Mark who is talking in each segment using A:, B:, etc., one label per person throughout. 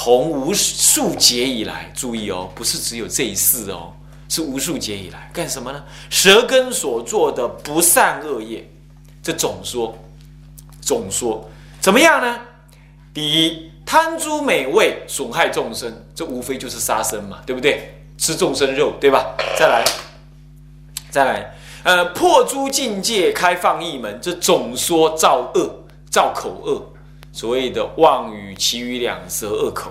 A: 从无数劫以来，注意哦，不是只有这一世哦，是无数劫以来干什么呢？舌根所做的不善恶业，这总说，总说怎么样呢？第一，贪诸美味，损害众生，这无非就是杀生嘛，对不对？吃众生肉，对吧？再来，再来，呃，破诸境界，开放一门，这总说造恶，造口恶。所谓的妄语、其余两舌、恶口，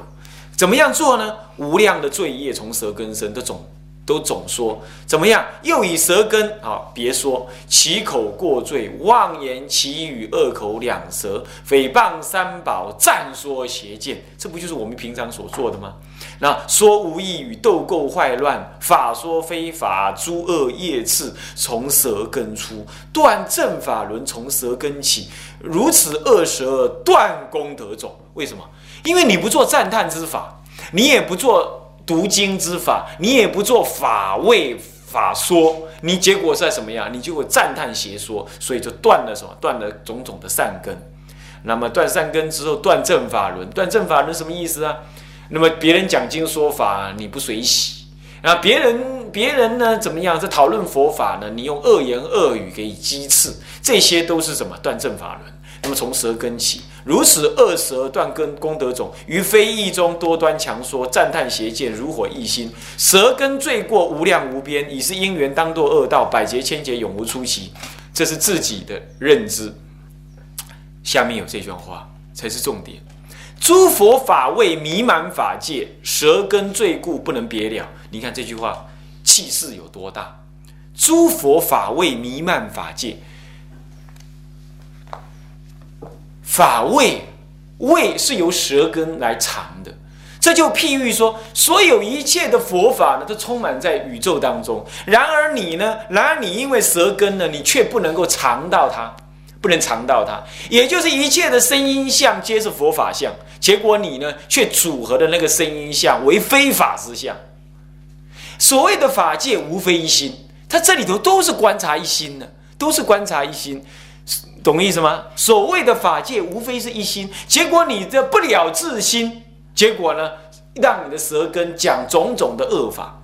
A: 怎么样做呢？无量的罪业从舌根生，都总都总说怎么样？又以舌根啊，别说其口过罪，妄言其语，恶口两舌，诽谤三宝，赞说邪见，这不就是我们平常所做的吗？那说无益语，斗垢坏乱，法说非法，诸恶业次从舌根出，断正法轮从舌根起，如此恶舌断功德种。为什么？因为你不做赞叹之法，你也不做读经之法，你也不做法位法说，你结果在什么样？你就会赞叹邪说，所以就断了什么？断了种种的善根。那么断善根之后，断正法轮，断正法轮什么意思啊？那么别人讲经说法，你不随喜；然后别人别人呢怎么样？在讨论佛法呢？你用恶言恶语给击刺，这些都是什么断正法轮？那么从舌根起，如此恶舌断根功德种，于非义中多端强说，赞叹邪见，如火一心，舌根罪过无量无边，已是因缘当堕恶道，百劫千劫永无出期。这是自己的认知。下面有这段话才是重点。诸佛法位弥漫法界，舌根罪故不能别了。你看这句话气势有多大？诸佛法位弥漫法界，法味味是由舌根来藏的。这就譬喻说，所有一切的佛法呢，都充满在宇宙当中。然而你呢？然而你因为舌根呢，你却不能够尝到它。不能尝到它，也就是一切的声音相皆是佛法相，结果你呢却组合的那个声音相为非法之相。所谓的法界无非一心，它这里头都是观察一心的，都是观察一心，懂意思吗？所谓的法界无非是一心，结果你这不了自心，结果呢让你的舌根讲种种的恶法。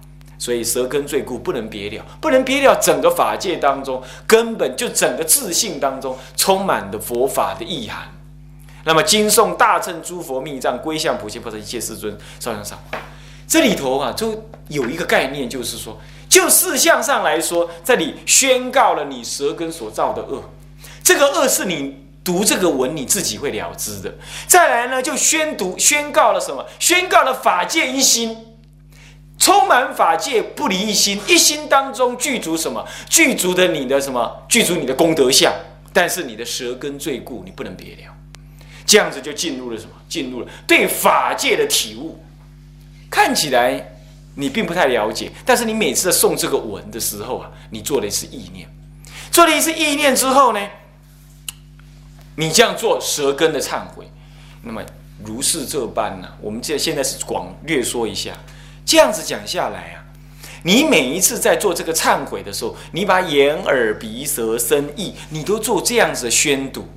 A: 所以舌根罪故不能别了，不能别了。整个法界当中，根本就整个自信当中充满的佛法的意涵。那么经诵大乘诸佛密藏，归向普贤菩萨一切世尊，烧香上这里头啊，就有一个概念，就是说，就事项上来说，这里宣告了你舌根所造的恶，这个恶是你读这个文你自己会了知的。再来呢，就宣读宣告了什么？宣告了法界一心。充满法界不离一心，一心当中具足什么？具足的你的什么？具足你的功德相。但是你的舌根罪故，你不能别了。这样子就进入了什么？进入了对法界的体悟。看起来你并不太了解，但是你每次在诵这个文的时候啊，你做的是意念，做了一次意念之后呢，你这样做舌根的忏悔，那么如是这般呢？我们这现在是广略说一下。这样子讲下来啊，你每一次在做这个忏悔的时候，你把眼、耳、鼻、舌、身、意，你都做这样子的宣读，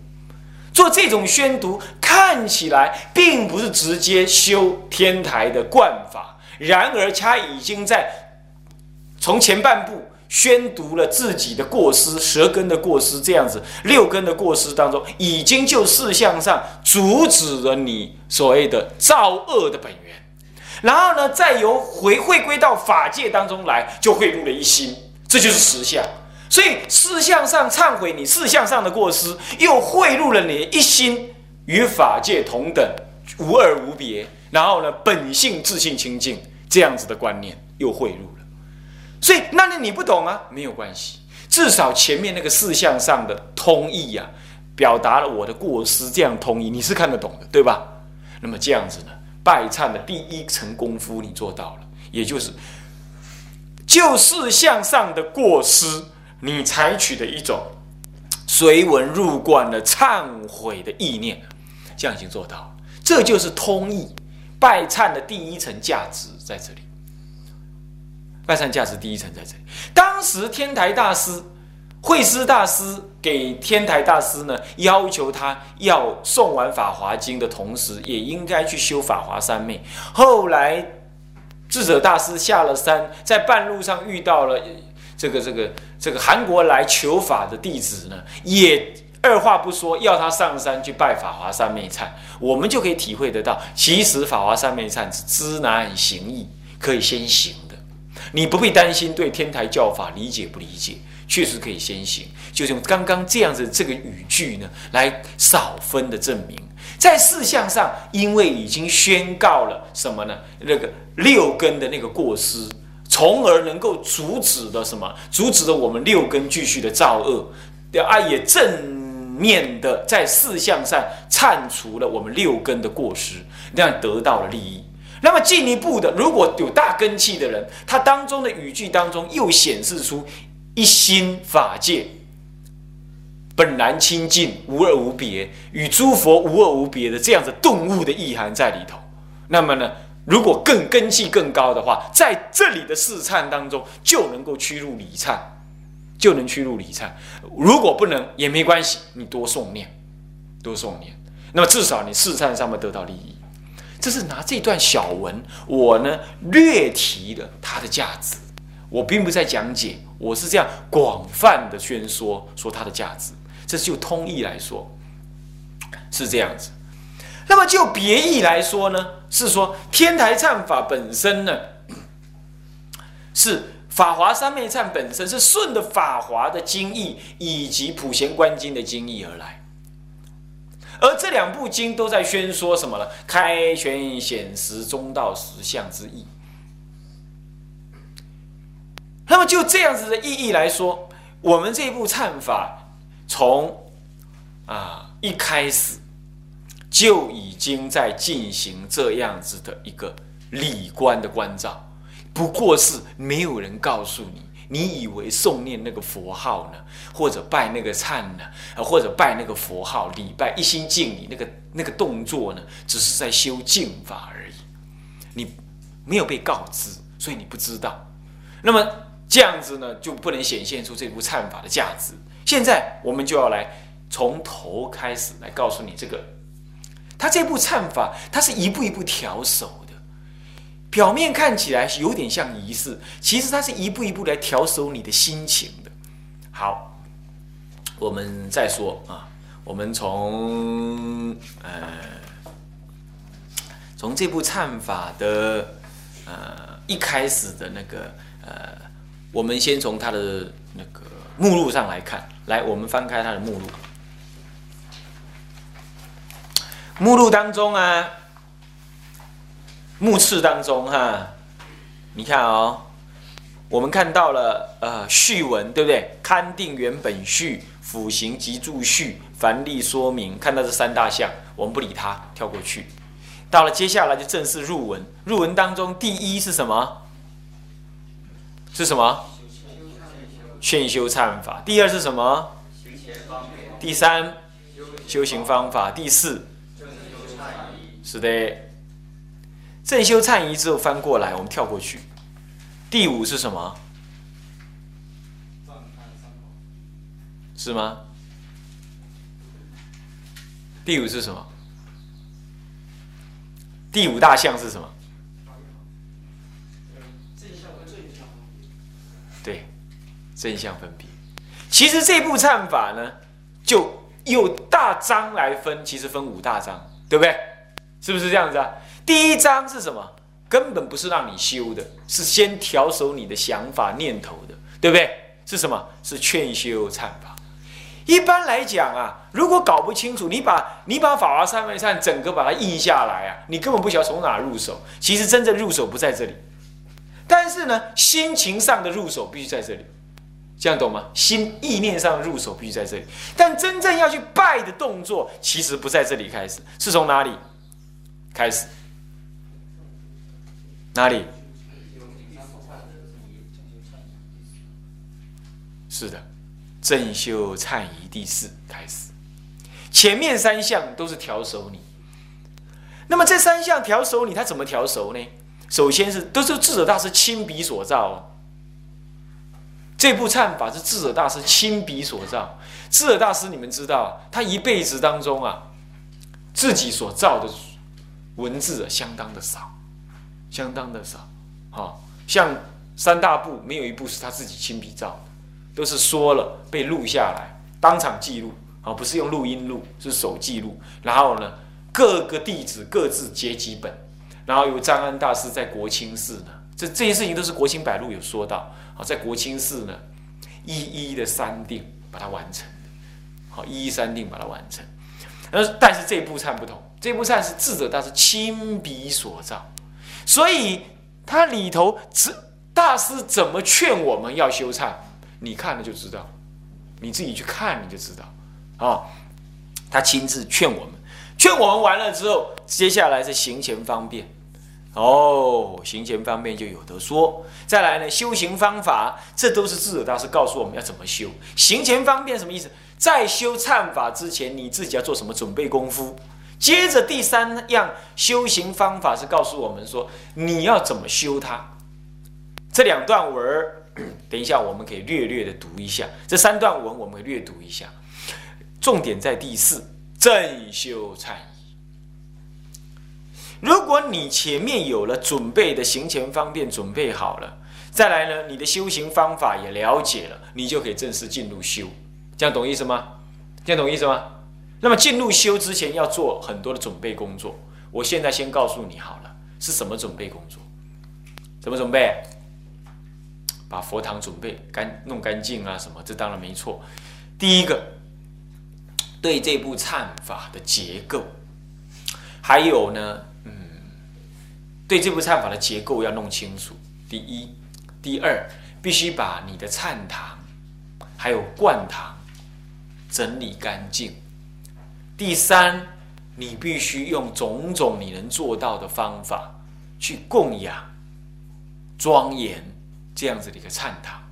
A: 做这种宣读，看起来并不是直接修天台的观法，然而他已经在从前半部宣读了自己的过失、舌根的过失，这样子六根的过失当中，已经就事项上阻止了你所谓的造恶的本源。然后呢，再由回回归到法界当中来，就汇入了一心，这就是实相。所以事相上忏悔你事相上的过失，又汇入了你一心与法界同等，无二无别。然后呢，本性自信清净这样子的观念又汇入了。所以，那你你不懂啊？没有关系，至少前面那个事相上的通义呀，表达了我的过失，这样通义你是看得懂的，对吧？那么这样子呢？拜忏的第一层功夫，你做到了，也就是就事向上的过失，你采取的一种随文入观的忏悔的意念，这样已经做到了。这就是通义拜忏的第一层价值在这里。拜忏价值第一层在这里。当时天台大师慧思大师给天台大师呢，要求他要送完《法华经》的同时，也应该去修法华三昧。后来智者大师下了山，在半路上遇到了这个这个这个韩国来求法的弟子呢，也二话不说要他上山去拜法华三昧忏。我们就可以体会得到，其实法华三昧忏是知难行易，可以先行的。你不必担心对天台教法理解不理解。确实可以先行，就用刚刚这样子这个语句呢，来少分的证明，在事项上，因为已经宣告了什么呢？那个六根的那个过失，从而能够阻止的什么？阻止了我们六根继续的造恶，啊，也正面的在事项上铲除了我们六根的过失，那样得到了利益。那么进一步的，如果有大根气的人，他当中的语句当中又显示出。一心法界本然清净，无二无别，与诸佛无二无别的这样子顿悟的意涵在里头。那么呢，如果更根气更高的话，在这里的四忏当中就能够驱入理忏，就能驱入理忏。如果不能也没关系，你多诵念，多诵念。那么至少你四忏上面得到利益。这是拿这段小文，我呢略提了它的价值。我并不在讲解，我是这样广泛的宣说说它的价值。这就通义来说是这样子。那么就别义来说呢，是说天台忏法本身呢，是法华三昧忏本身是顺着法华的经义以及普贤观经的经义而来。而这两部经都在宣说什么呢？开权显实中道实相之意。那就这样子的意义来说，我们这部忏法从啊一开始就已经在进行这样子的一个理观的关照，不过是没有人告诉你，你以为诵念那个佛号呢，或者拜那个忏呢，或者拜那个佛号礼拜一心敬礼那个那个动作呢，只是在修净法而已，你没有被告知，所以你不知道。那么。这样子呢，就不能显现出这部忏法的价值。现在我们就要来从头开始来告诉你，这个他这部忏法，它是一步一步调手的。表面看起来有点像仪式，其实它是一步一步来调手你的心情的。好，我们再说啊，我们从呃，从这部忏法的呃一开始的那个呃。我们先从它的那个目录上来看，来，我们翻开它的目录。目录当中啊，目次当中哈，你看哦，我们看到了呃序文，对不对？勘定原本序、辅行及注序、凡例说明，看到这三大项，我们不理它，跳过去。到了接下来就正式入文，入文当中第一是什么？是什么？劝修忏法。第二是什么？第三，修行方法。第四，是的。正修忏仪之后翻过来，我们跳过去。第五是什么？是吗？第五是什么？第五大项是什么？真相分别，其实这部忏法呢，就有大章来分，其实分五大章，对不对？是不是这样子啊？第一章是什么？根本不是让你修的，是先调守你的想法念头的，对不对？是什么？是劝修忏法。一般来讲啊，如果搞不清楚，你把你把法华三昧忏整个把它印下来啊，你根本不晓得从哪入手。其实真正入手不在这里，但是呢，心情上的入手必须在这里。这样懂吗？心意念上入手必须在这里，但真正要去拜的动作，其实不在这里开始，是从哪里开始？哪里？是的，正修忏仪第四开始，前面三项都是调手你。那么这三项调手你，他怎么调熟呢？首先是都是智者大师亲笔所造。这部忏法是智者大师亲笔所造。智者大师，你们知道，他一辈子当中啊，自己所造的文字啊，相当的少，相当的少。好，像三大部，没有一部是他自己亲笔造的，都是说了被录下来，当场记录。啊，不是用录音录，是手记录。然后呢，各个弟子各自结几本，然后由张安大师在国清寺呢，这这些事情都是国清百录有说到。好，在国清寺呢，一一的三定把它完成好，一一三定把它完成。而但是这部忏不同，这部忏是智者大师亲笔所造，所以它里头大师怎么劝我们要修忏，你看了就知道，你自己去看你就知道。啊，他亲自劝我们，劝我们完了之后，接下来是行前方便。哦，行前方便就有得说。再来呢，修行方法，这都是智者大师告诉我们要怎么修。行前方便什么意思？在修忏法之前，你自己要做什么准备功夫？接着第三样修行方法是告诉我们说，你要怎么修它。这两段文儿，等一下我们可以略略的读一下。这三段文我们略读一下。重点在第四正修禅仪。如果你前面有了准备的行前方便准备好了，再来呢，你的修行方法也了解了，你就可以正式进入修。这样懂意思吗？这样懂意思吗？那么进入修之前要做很多的准备工作。我现在先告诉你好了，是什么准备工作？怎么准备？把佛堂准备干弄干净啊，什么？这当然没错。第一个。对这部忏法的结构，还有呢，对这部忏法的结构要弄清楚。第一，第二，必须把你的忏堂还有灌堂整理干净。第三，你必须用种种你能做到的方法去供养庄严这样子的一个忏堂。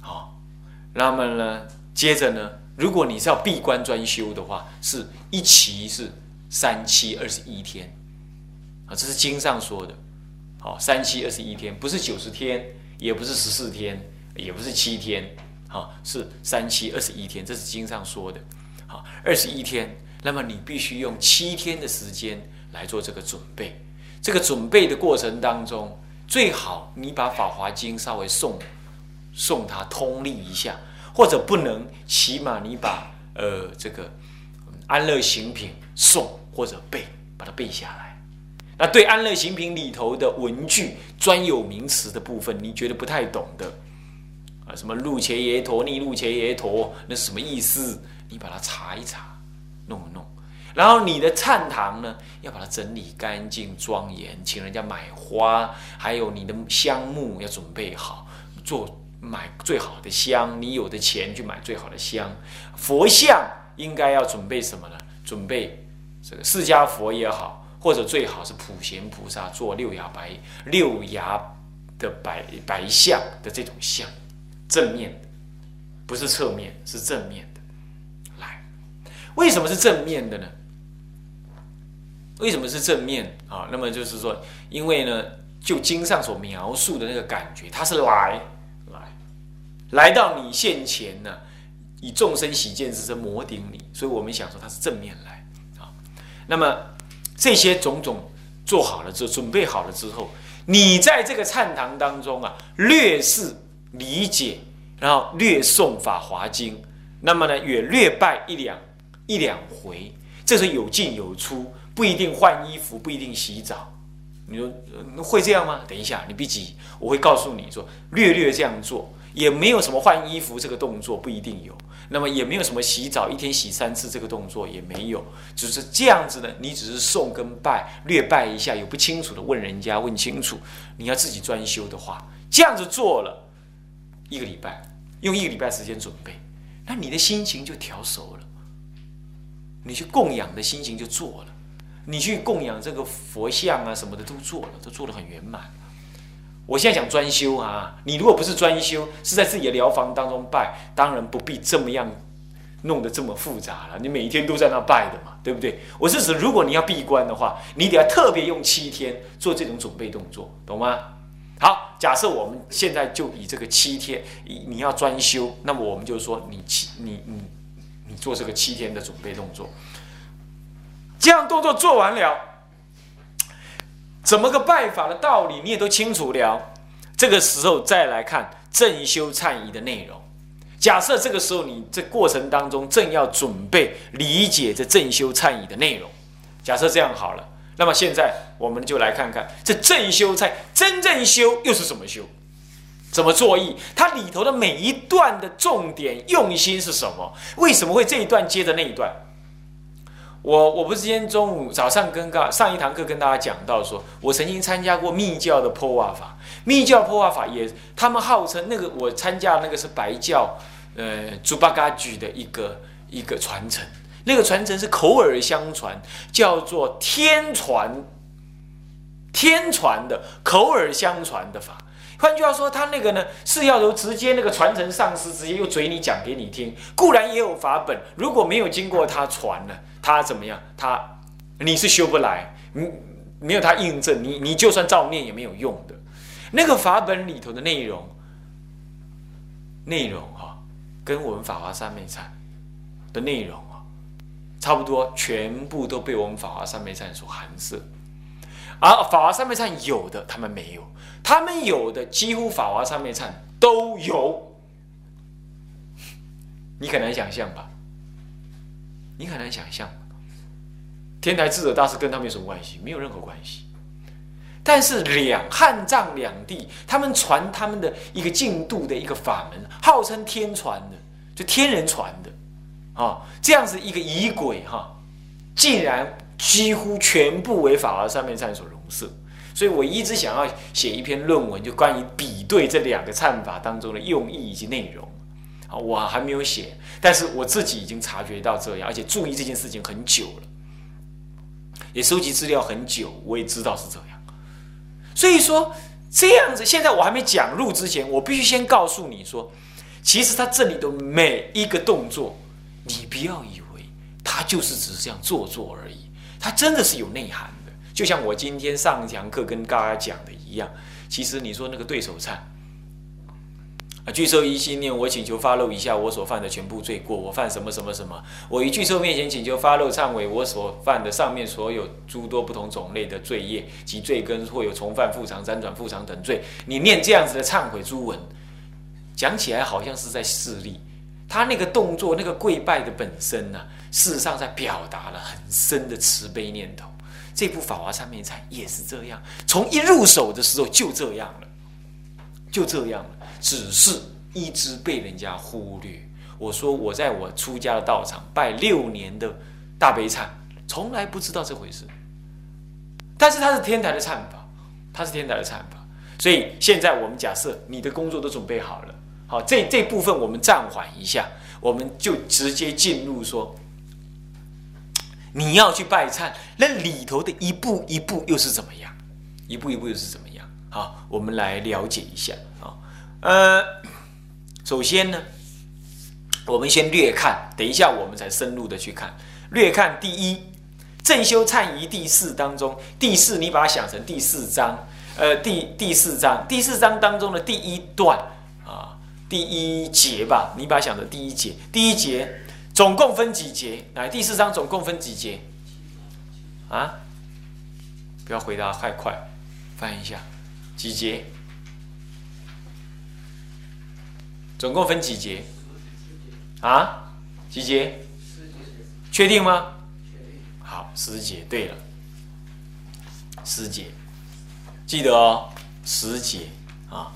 A: 好，那么呢，接着呢。如果你是要闭关专修的话，是一期是三七二十一天，啊，这是经上说的，好，三七二十一天，不是九十天，也不是十四天，也不是七天，好，是三七二十一天，这是经上说的，好，二十一天，那么你必须用七天的时间来做这个准备，这个准备的过程当中，最好你把《法华经》稍微诵诵它通历一下。或者不能，起码你把呃这个安乐行品诵或者背，把它背下来。那对安乐行品里头的文句专有名词的部分，你觉得不太懂的啊，什么路切耶陀、逆路切耶陀，那什么意思？你把它查一查，弄一弄。然后你的忏堂呢，要把它整理干净庄严，请人家买花，还有你的香木要准备好做。买最好的香，你有的钱去买最好的香。佛像应该要准备什么呢？准备这个释迦佛也好，或者最好是普贤菩萨做六牙白六牙的白白相的这种相，正面，不是侧面，是正面的。来，为什么是正面的呢？为什么是正面啊？那么就是说，因为呢，就经上所描述的那个感觉，它是来。来来到你现前呢，以众生喜见之身摩顶你，所以我们想说它是正面来啊。那么这些种种做好了之后，准备好了之后，你在这个忏堂当中啊，略是理解，然后略诵法华经，那么呢也略拜一两一两回，这是有进有出，不一定换衣服，不一定洗澡。你说会这样吗？等一下，你别急，我会告诉你说，略略这样做。也没有什么换衣服这个动作不一定有，那么也没有什么洗澡一天洗三次这个动作也没有，就是这样子的。你只是送跟拜略拜一下，有不清楚的问人家问清楚。你要自己专修的话，这样子做了一个礼拜，用一个礼拜时间准备，那你的心情就调熟了，你去供养的心情就做了，你去供养这个佛像啊什么的都做了，都做得很圆满。我现在讲专修啊，你如果不是专修，是在自己的疗房当中拜，当然不必这么样弄得这么复杂了。你每一天都在那拜的嘛，对不对？我是指，如果你要闭关的话，你得要特别用七天做这种准备动作，懂吗？好，假设我们现在就以这个七天，你你要专修，那么我们就说你七你你你做这个七天的准备动作，这样动作做完了，怎么个拜法的道理你也都清楚了，这个时候再来看正修忏仪的内容。假设这个时候你这过程当中正要准备理解这正修忏仪的内容，假设这样好了。那么现在我们就来看看这正修忏真正修又是怎么修，怎么作意？它里头的每一段的重点用心是什么？为什么会这一段接着那一段？我我不是今天中午早上跟大上一堂课跟大家讲到说，我曾经参加过密教的破瓦法，密教破瓦法也他们号称那个我参加那个是白教呃猪八嘎举的一个一个传承。那个传承是口耳相传，叫做天传，天传的口耳相传的法。换句话说，他那个呢是要由直接那个传承上师直接用嘴里讲给你听。固然也有法本，如果没有经过他传呢，他怎么样？他你是修不来，你，没有他印证，你你就算照念也没有用的。那个法本里头的内容，内容哈，跟我们法华三昧忏的内容啊。差不多全部都被我们法华三昧忏所含摄，而法华三昧忏有的他们没有，他们有的几乎法华三昧忏都有，你很难想象吧？你很难想象，天台智者大师跟他们有什么关系？没有任何关系。但是两汉藏两地，他们传他们的一个进度的一个法门，号称天传的，就天人传的。啊，这样子一个仪轨哈，竟然几乎全部为法华三昧忏所容摄，所以我一直想要写一篇论文，就关于比对这两个忏法当中的用意以及内容。啊，我还没有写，但是我自己已经察觉到这样，而且注意这件事情很久了，也收集资料很久，我也知道是这样。所以说这样子，现在我还没讲入之前，我必须先告诉你说，其实他这里的每一个动作。你不要以为他就是只是这样做做而已，他真的是有内涵的。就像我今天上一堂课跟大家讲的一样，其实你说那个对手忏啊，巨兽一心念，我请求发露一下我所犯的全部罪过，我犯什么什么什么，我于巨兽面前请求发露忏悔我所犯的上面所有诸多不同种类的罪业及罪根，或有重犯、复偿、辗转、复偿等罪。你念这样子的忏悔诸文，讲起来好像是在示例。他那个动作，那个跪拜的本身呢，事实上在表达了很深的慈悲念头。这部《法华三昧忏》也是这样，从一入手的时候就这样了，就这样了，只是一直被人家忽略。我说我在我出家的道场拜六年的大悲忏，从来不知道这回事。但是他是天台的忏法，他是天台的忏法，所以现在我们假设你的工作都准备好了。好，这这部分我们暂缓一下，我们就直接进入说，你要去拜忏，那里头的一步一步又是怎么样？一步一步又是怎么样？好，我们来了解一下啊。呃，首先呢，我们先略看，等一下我们才深入的去看。略看第一正修忏仪第四当中，第四你把它想成第四章，呃，第第四章第四章当中的第一段。第一节吧，你把它想成第一节。第一节总共分几节？来，第四章总共分几节？啊？不要回答太快，翻一下，几节？总共分几节？啊？几节？确定吗？好，十节。对了，十节，记得哦，十节啊。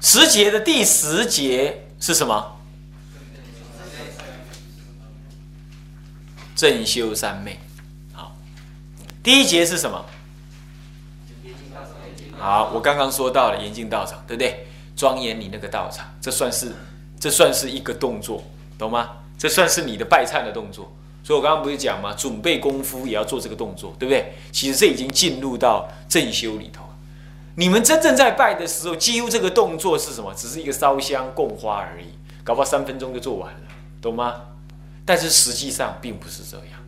A: 十节的第十节是什么？正修三昧。好，第一节是什么？好，我刚刚说到了严禁道场，对不对？庄严你那个道场，这算是这算是一个动作，懂吗？这算是你的拜忏的动作。所以我刚刚不是讲吗？准备功夫也要做这个动作，对不对？其实这已经进入到正修里头。你们真正在拜的时候，几乎这个动作是什么？只是一个烧香供花而已，搞不好三分钟就做完了，懂吗？但是实际上并不是这样。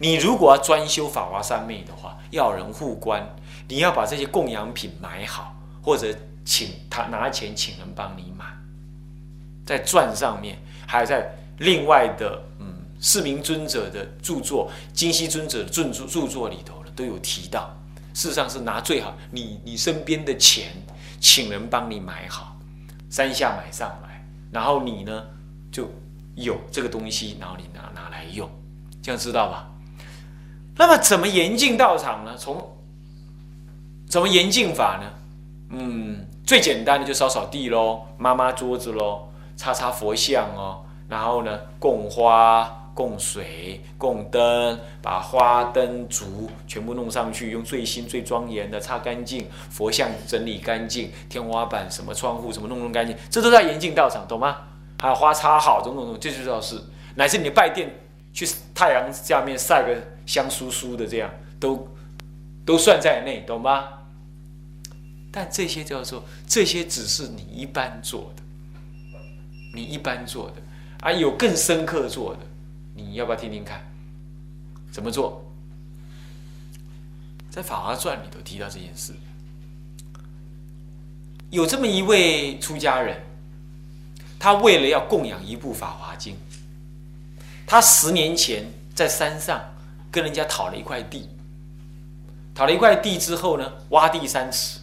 A: 你如果要专修法华三昧的话，要人护观，你要把这些供养品买好，或者请他拿钱请人帮你买。在传上面，还有在另外的嗯四明尊者的著作、金溪尊者的著著作里头呢，都有提到。事实上是拿最好你你身边的钱，请人帮你买好，三下买上来，然后你呢就有这个东西，然后你拿拿来用，这样知道吧？那么怎么严禁道场呢？从怎么严禁法呢？嗯，最简单的就扫扫地喽，抹抹桌子喽，擦擦佛像哦，然后呢供花。供水、供灯，把花灯烛全部弄上去，用最新最庄严的擦干净，佛像整理干净，天花板什么窗户什么弄弄干净，这都在严禁道场，懂吗？还有花插好，种种种，这就叫是，乃至你拜殿去太阳下面晒个香酥酥的，这样都都算在内，懂吗？但这些叫做，这些只是你一般做的，你一般做的，啊，有更深刻做的。你要不要听听看？怎么做？在《法华传》里头提到这件事，有这么一位出家人，他为了要供养一部《法华经》，他十年前在山上跟人家讨了一块地，讨了一块地之后呢，挖地三尺，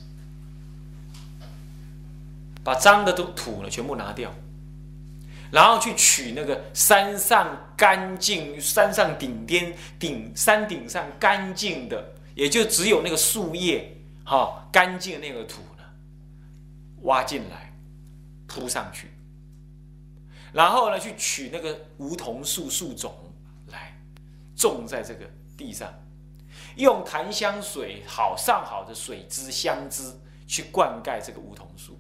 A: 把脏的都土呢全部拿掉。然后去取那个山上干净、山上顶巅顶山顶上干净的，也就只有那个树叶哈干净的那个土呢，挖进来铺上去，然后呢去取那个梧桐树树种来种在这个地上，用檀香水好上好的水汁香汁去灌溉这个梧桐树。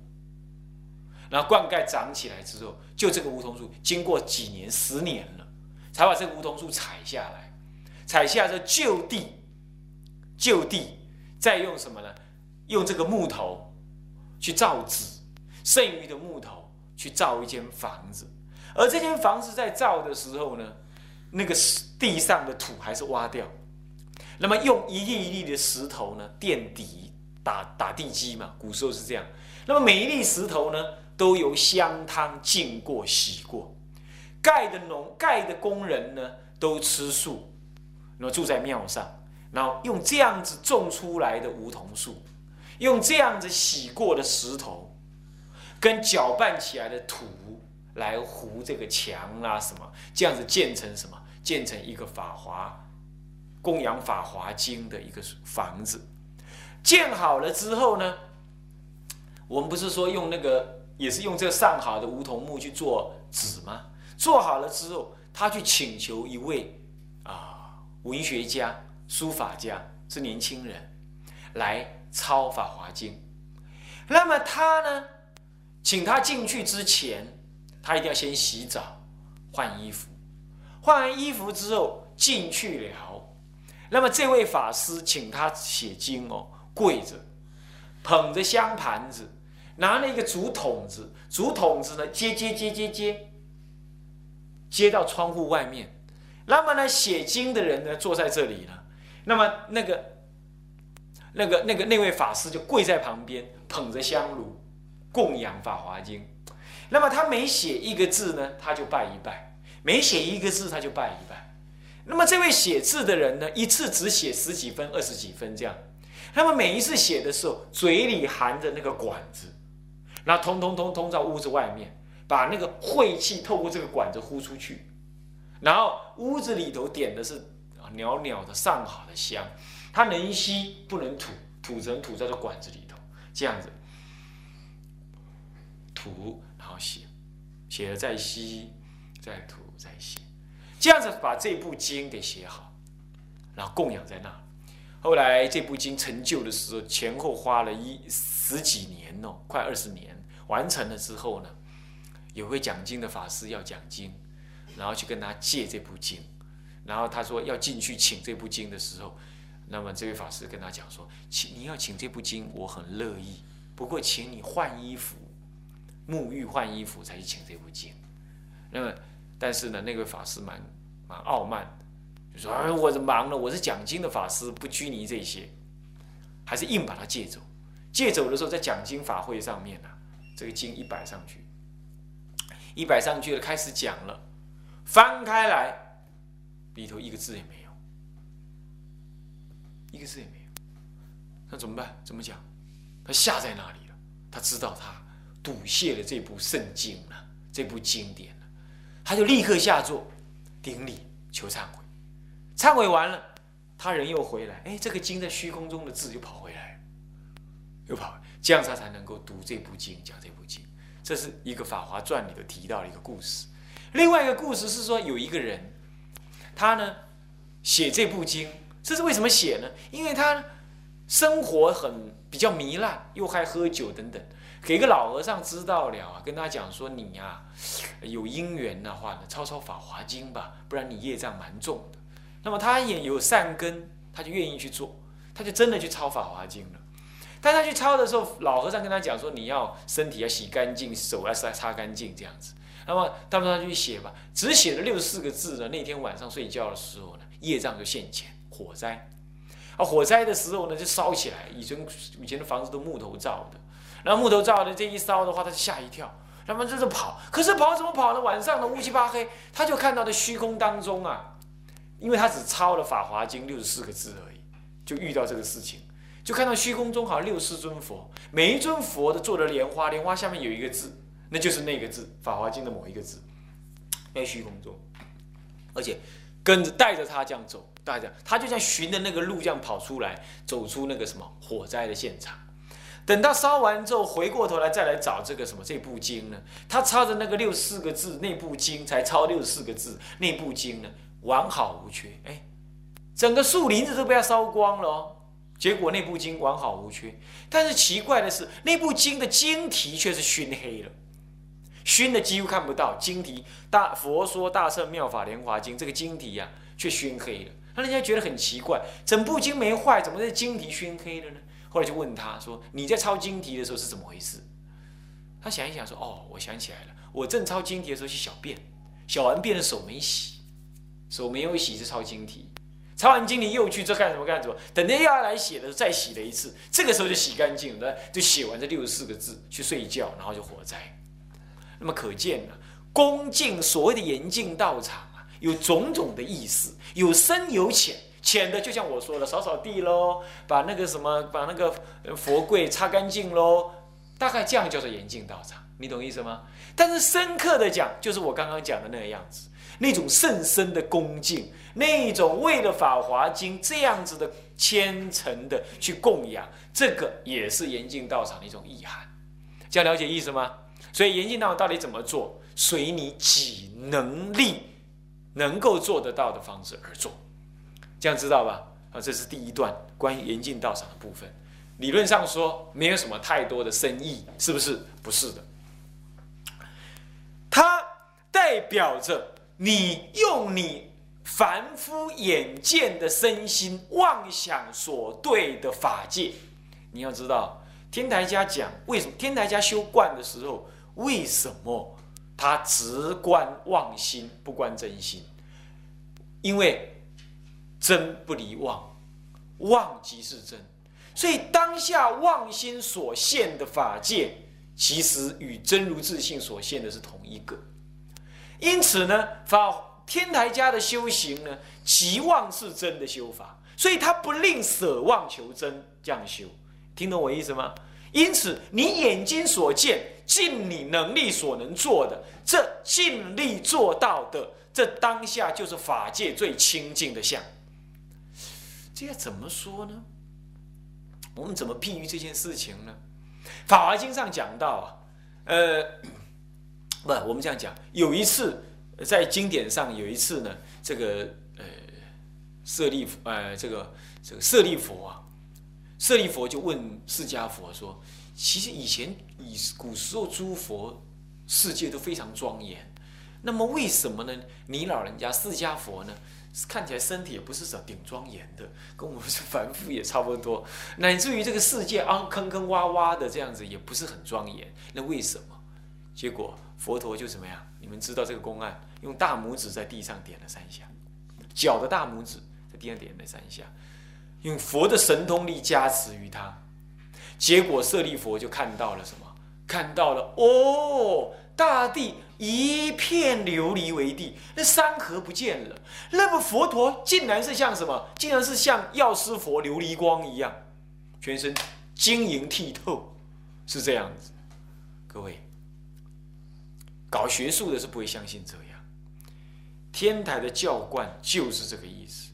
A: 然后灌溉长起来之后，就这个梧桐树，经过几年、十年了，才把这个梧桐树采下来。采下这就地，就地，再用什么呢？用这个木头去造纸，剩余的木头去造一间房子。而这间房子在造的时候呢，那个地上的土还是挖掉，那么用一粒一粒的石头呢垫底，打打地基嘛。古时候是这样。那么每一粒石头呢？都由香汤浸过、洗过，盖的农盖的工人呢，都吃素，那么住在庙上，然后用这样子种出来的梧桐树，用这样子洗过的石头，跟搅拌起来的土来糊这个墙啊什么，这样子建成什么？建成一个法华供养法华经的一个房子。建好了之后呢，我们不是说用那个。也是用这上好的梧桐木去做纸吗？做好了之后，他去请求一位啊文学家、书法家，是年轻人，来抄《法华经》。那么他呢，请他进去之前，他一定要先洗澡、换衣服。换完衣服之后进去了，那么这位法师请他写经哦，跪着，捧着香盘子。拿了一个竹筒子，竹筒子呢，接接接接接，接到窗户外面。那么呢，写经的人呢，坐在这里了。那么那个、那个、那个那位法师就跪在旁边，捧着香炉供养《法华经》。那么他每写一个字呢，他就拜一拜；每写一个字，他就拜一拜。那么这位写字的人呢，一次只写十几分、二十几分这样。那么每一次写的时候，嘴里含着那个管子。那通通通通到屋子外面，把那个晦气透过这个管子呼出去，然后屋子里头点的是袅袅的上好的香，它能吸不能吐，吐成吐在这管子里头，这样子吐，然后写，写了再吸，再吐再写，这样子把这部经给写好，然后供养在那。后来这部经成就的时候，前后花了一十几年哦，快二十年。完成了之后呢，有位讲经的法师要讲经，然后去跟他借这部经，然后他说要进去请这部经的时候，那么这位法师跟他讲说，请你要请这部经，我很乐意，不过请你换衣服，沐浴换衣服才去请这部经。那么，但是呢，那位法师蛮蛮傲慢，就说：“哎，我是忙了，我是讲经的法师，不拘泥这些，还是硬把他借走。借走的时候，在讲经法会上面呢，这个经一摆上去，一摆上去了，开始讲了，翻开来，里头一个字也没有，一个字也没有。那怎么办？怎么讲？他下在那里了，他知道他笃谢了这部圣经了，这部经典了，他就立刻下座顶礼求忏悔。忏悔完了，他人又回来，哎，这个经在虚空中的字又跑回来，又跑，这样他才能够读这部经，讲这部经。这是一个《法华传》里头提到的一个故事。另外一个故事是说，有一个人，他呢写这部经，这是为什么写呢？因为他生活很比较糜烂，又还喝酒等等。给个老和尚知道了啊，跟他讲说：“你呀，有因缘的话呢，抄抄《法华经》吧，不然你业障蛮重的。”那么他也有善根，他就愿意去做，他就真的去抄《法华经》了。但他去抄的时候，老和尚跟他讲说：“你要身体要洗干净，手要擦擦干净，这样子。”那么他们他去写吧，只写了六十四个字呢。那天晚上睡觉的时候呢，业障就现前，火灾。啊，火灾的时候呢，就烧起来。以前以前的房子都木头造的，然后木头造的这一烧的话，他就吓一跳，那么就是跑。可是跑怎么跑呢？晚上呢，乌漆八黑，他就看到的虚空当中啊。因为他只抄了《法华经》六十四个字而已，就遇到这个事情，就看到虚空中好像六四尊佛，每一尊佛都做的莲花，莲花下面有一个字，那就是那个字《法华经》的某一个字，在虚空中，而且跟着带着他这样走，带着他就像循着那个路这样跑出来，走出那个什么火灾的现场。等到烧完之后，回过头来再来找这个什么这部经呢？他抄着那个六四个字，那部经才抄六四个字，那部经呢？完好无缺，哎，整个树林子都被他烧光了哦。结果那部经完好无缺，但是奇怪的是，那部经的经题却是熏黑了，熏的几乎看不到。经题大佛说《大圣妙法莲华经》这个经题呀，却熏黑了，让人家觉得很奇怪。整部经没坏，怎么这经题熏黑了呢？后来就问他说：“你在抄经题的时候是怎么回事？”他想一想说：“哦，我想起来了，我正抄经题的时候去小便，小完便的手没洗。”手没有洗是抄经题，抄完经题又去这干什么干什么？等着又要来写的时候再洗了一次，这个时候就洗干净了，就写完这六十四个字去睡觉，然后就火灾。那么可见呢，恭敬所谓的严禁道场啊，有种种的意思，有深有浅，浅的就像我说的，扫扫地喽，把那个什么把那个佛柜擦干净喽，大概这样叫做严禁道场，你懂意思吗？但是深刻的讲，就是我刚刚讲的那个样子。那种甚深的恭敬，那种为了《法华经》这样子的虔诚的去供养，这个也是严禁道场的一种意涵。这样了解意思吗？所以严禁道场到底怎么做？随你己能力能够做得到的方式而做。这样知道吧？啊，这是第一段关于严禁道场的部分。理论上说，没有什么太多的深意，是不是？不是的，它代表着。你用你凡夫眼见的身心妄想所对的法界，你要知道，天台家讲为什么？天台家修观的时候，为什么他只观妄心不观真心？因为真不离妄，妄即是真，所以当下妄心所现的法界，其实与真如自性所现的是同一个。因此呢，法天台家的修行呢，期望是真的修法，所以他不吝舍妄求真这样修，听懂我意思吗？因此，你眼睛所见，尽你能力所能做的，这尽力做到的，这当下就是法界最清净的相。这要怎么说呢？我们怎么譬喻这件事情呢？《法华经》上讲到啊，呃。不，我们这样讲，有一次在经典上有一次呢，这个呃舍利呃这个这个舍利佛啊，舍利佛就问释迦佛说：“其实以前以古时候诸佛世界都非常庄严，那么为什么呢？你老人家释迦佛呢，看起来身体也不是说顶庄严的，跟我们是凡夫也差不多，乃至于这个世界啊坑坑洼洼的这样子也不是很庄严，那为什么？结果。佛陀就怎么样？你们知道这个公案，用大拇指在地上点了三下，脚的大拇指在地上点了三下，用佛的神通力加持于他，结果舍利佛就看到了什么？看到了哦，大地一片琉璃为地，那山河不见了。那么佛陀竟然是像什么？竟然是像药师佛琉璃光一样，全身晶莹剔透，是这样子。各位，搞学术的是不会相信这样。天台的教观就是这个意思。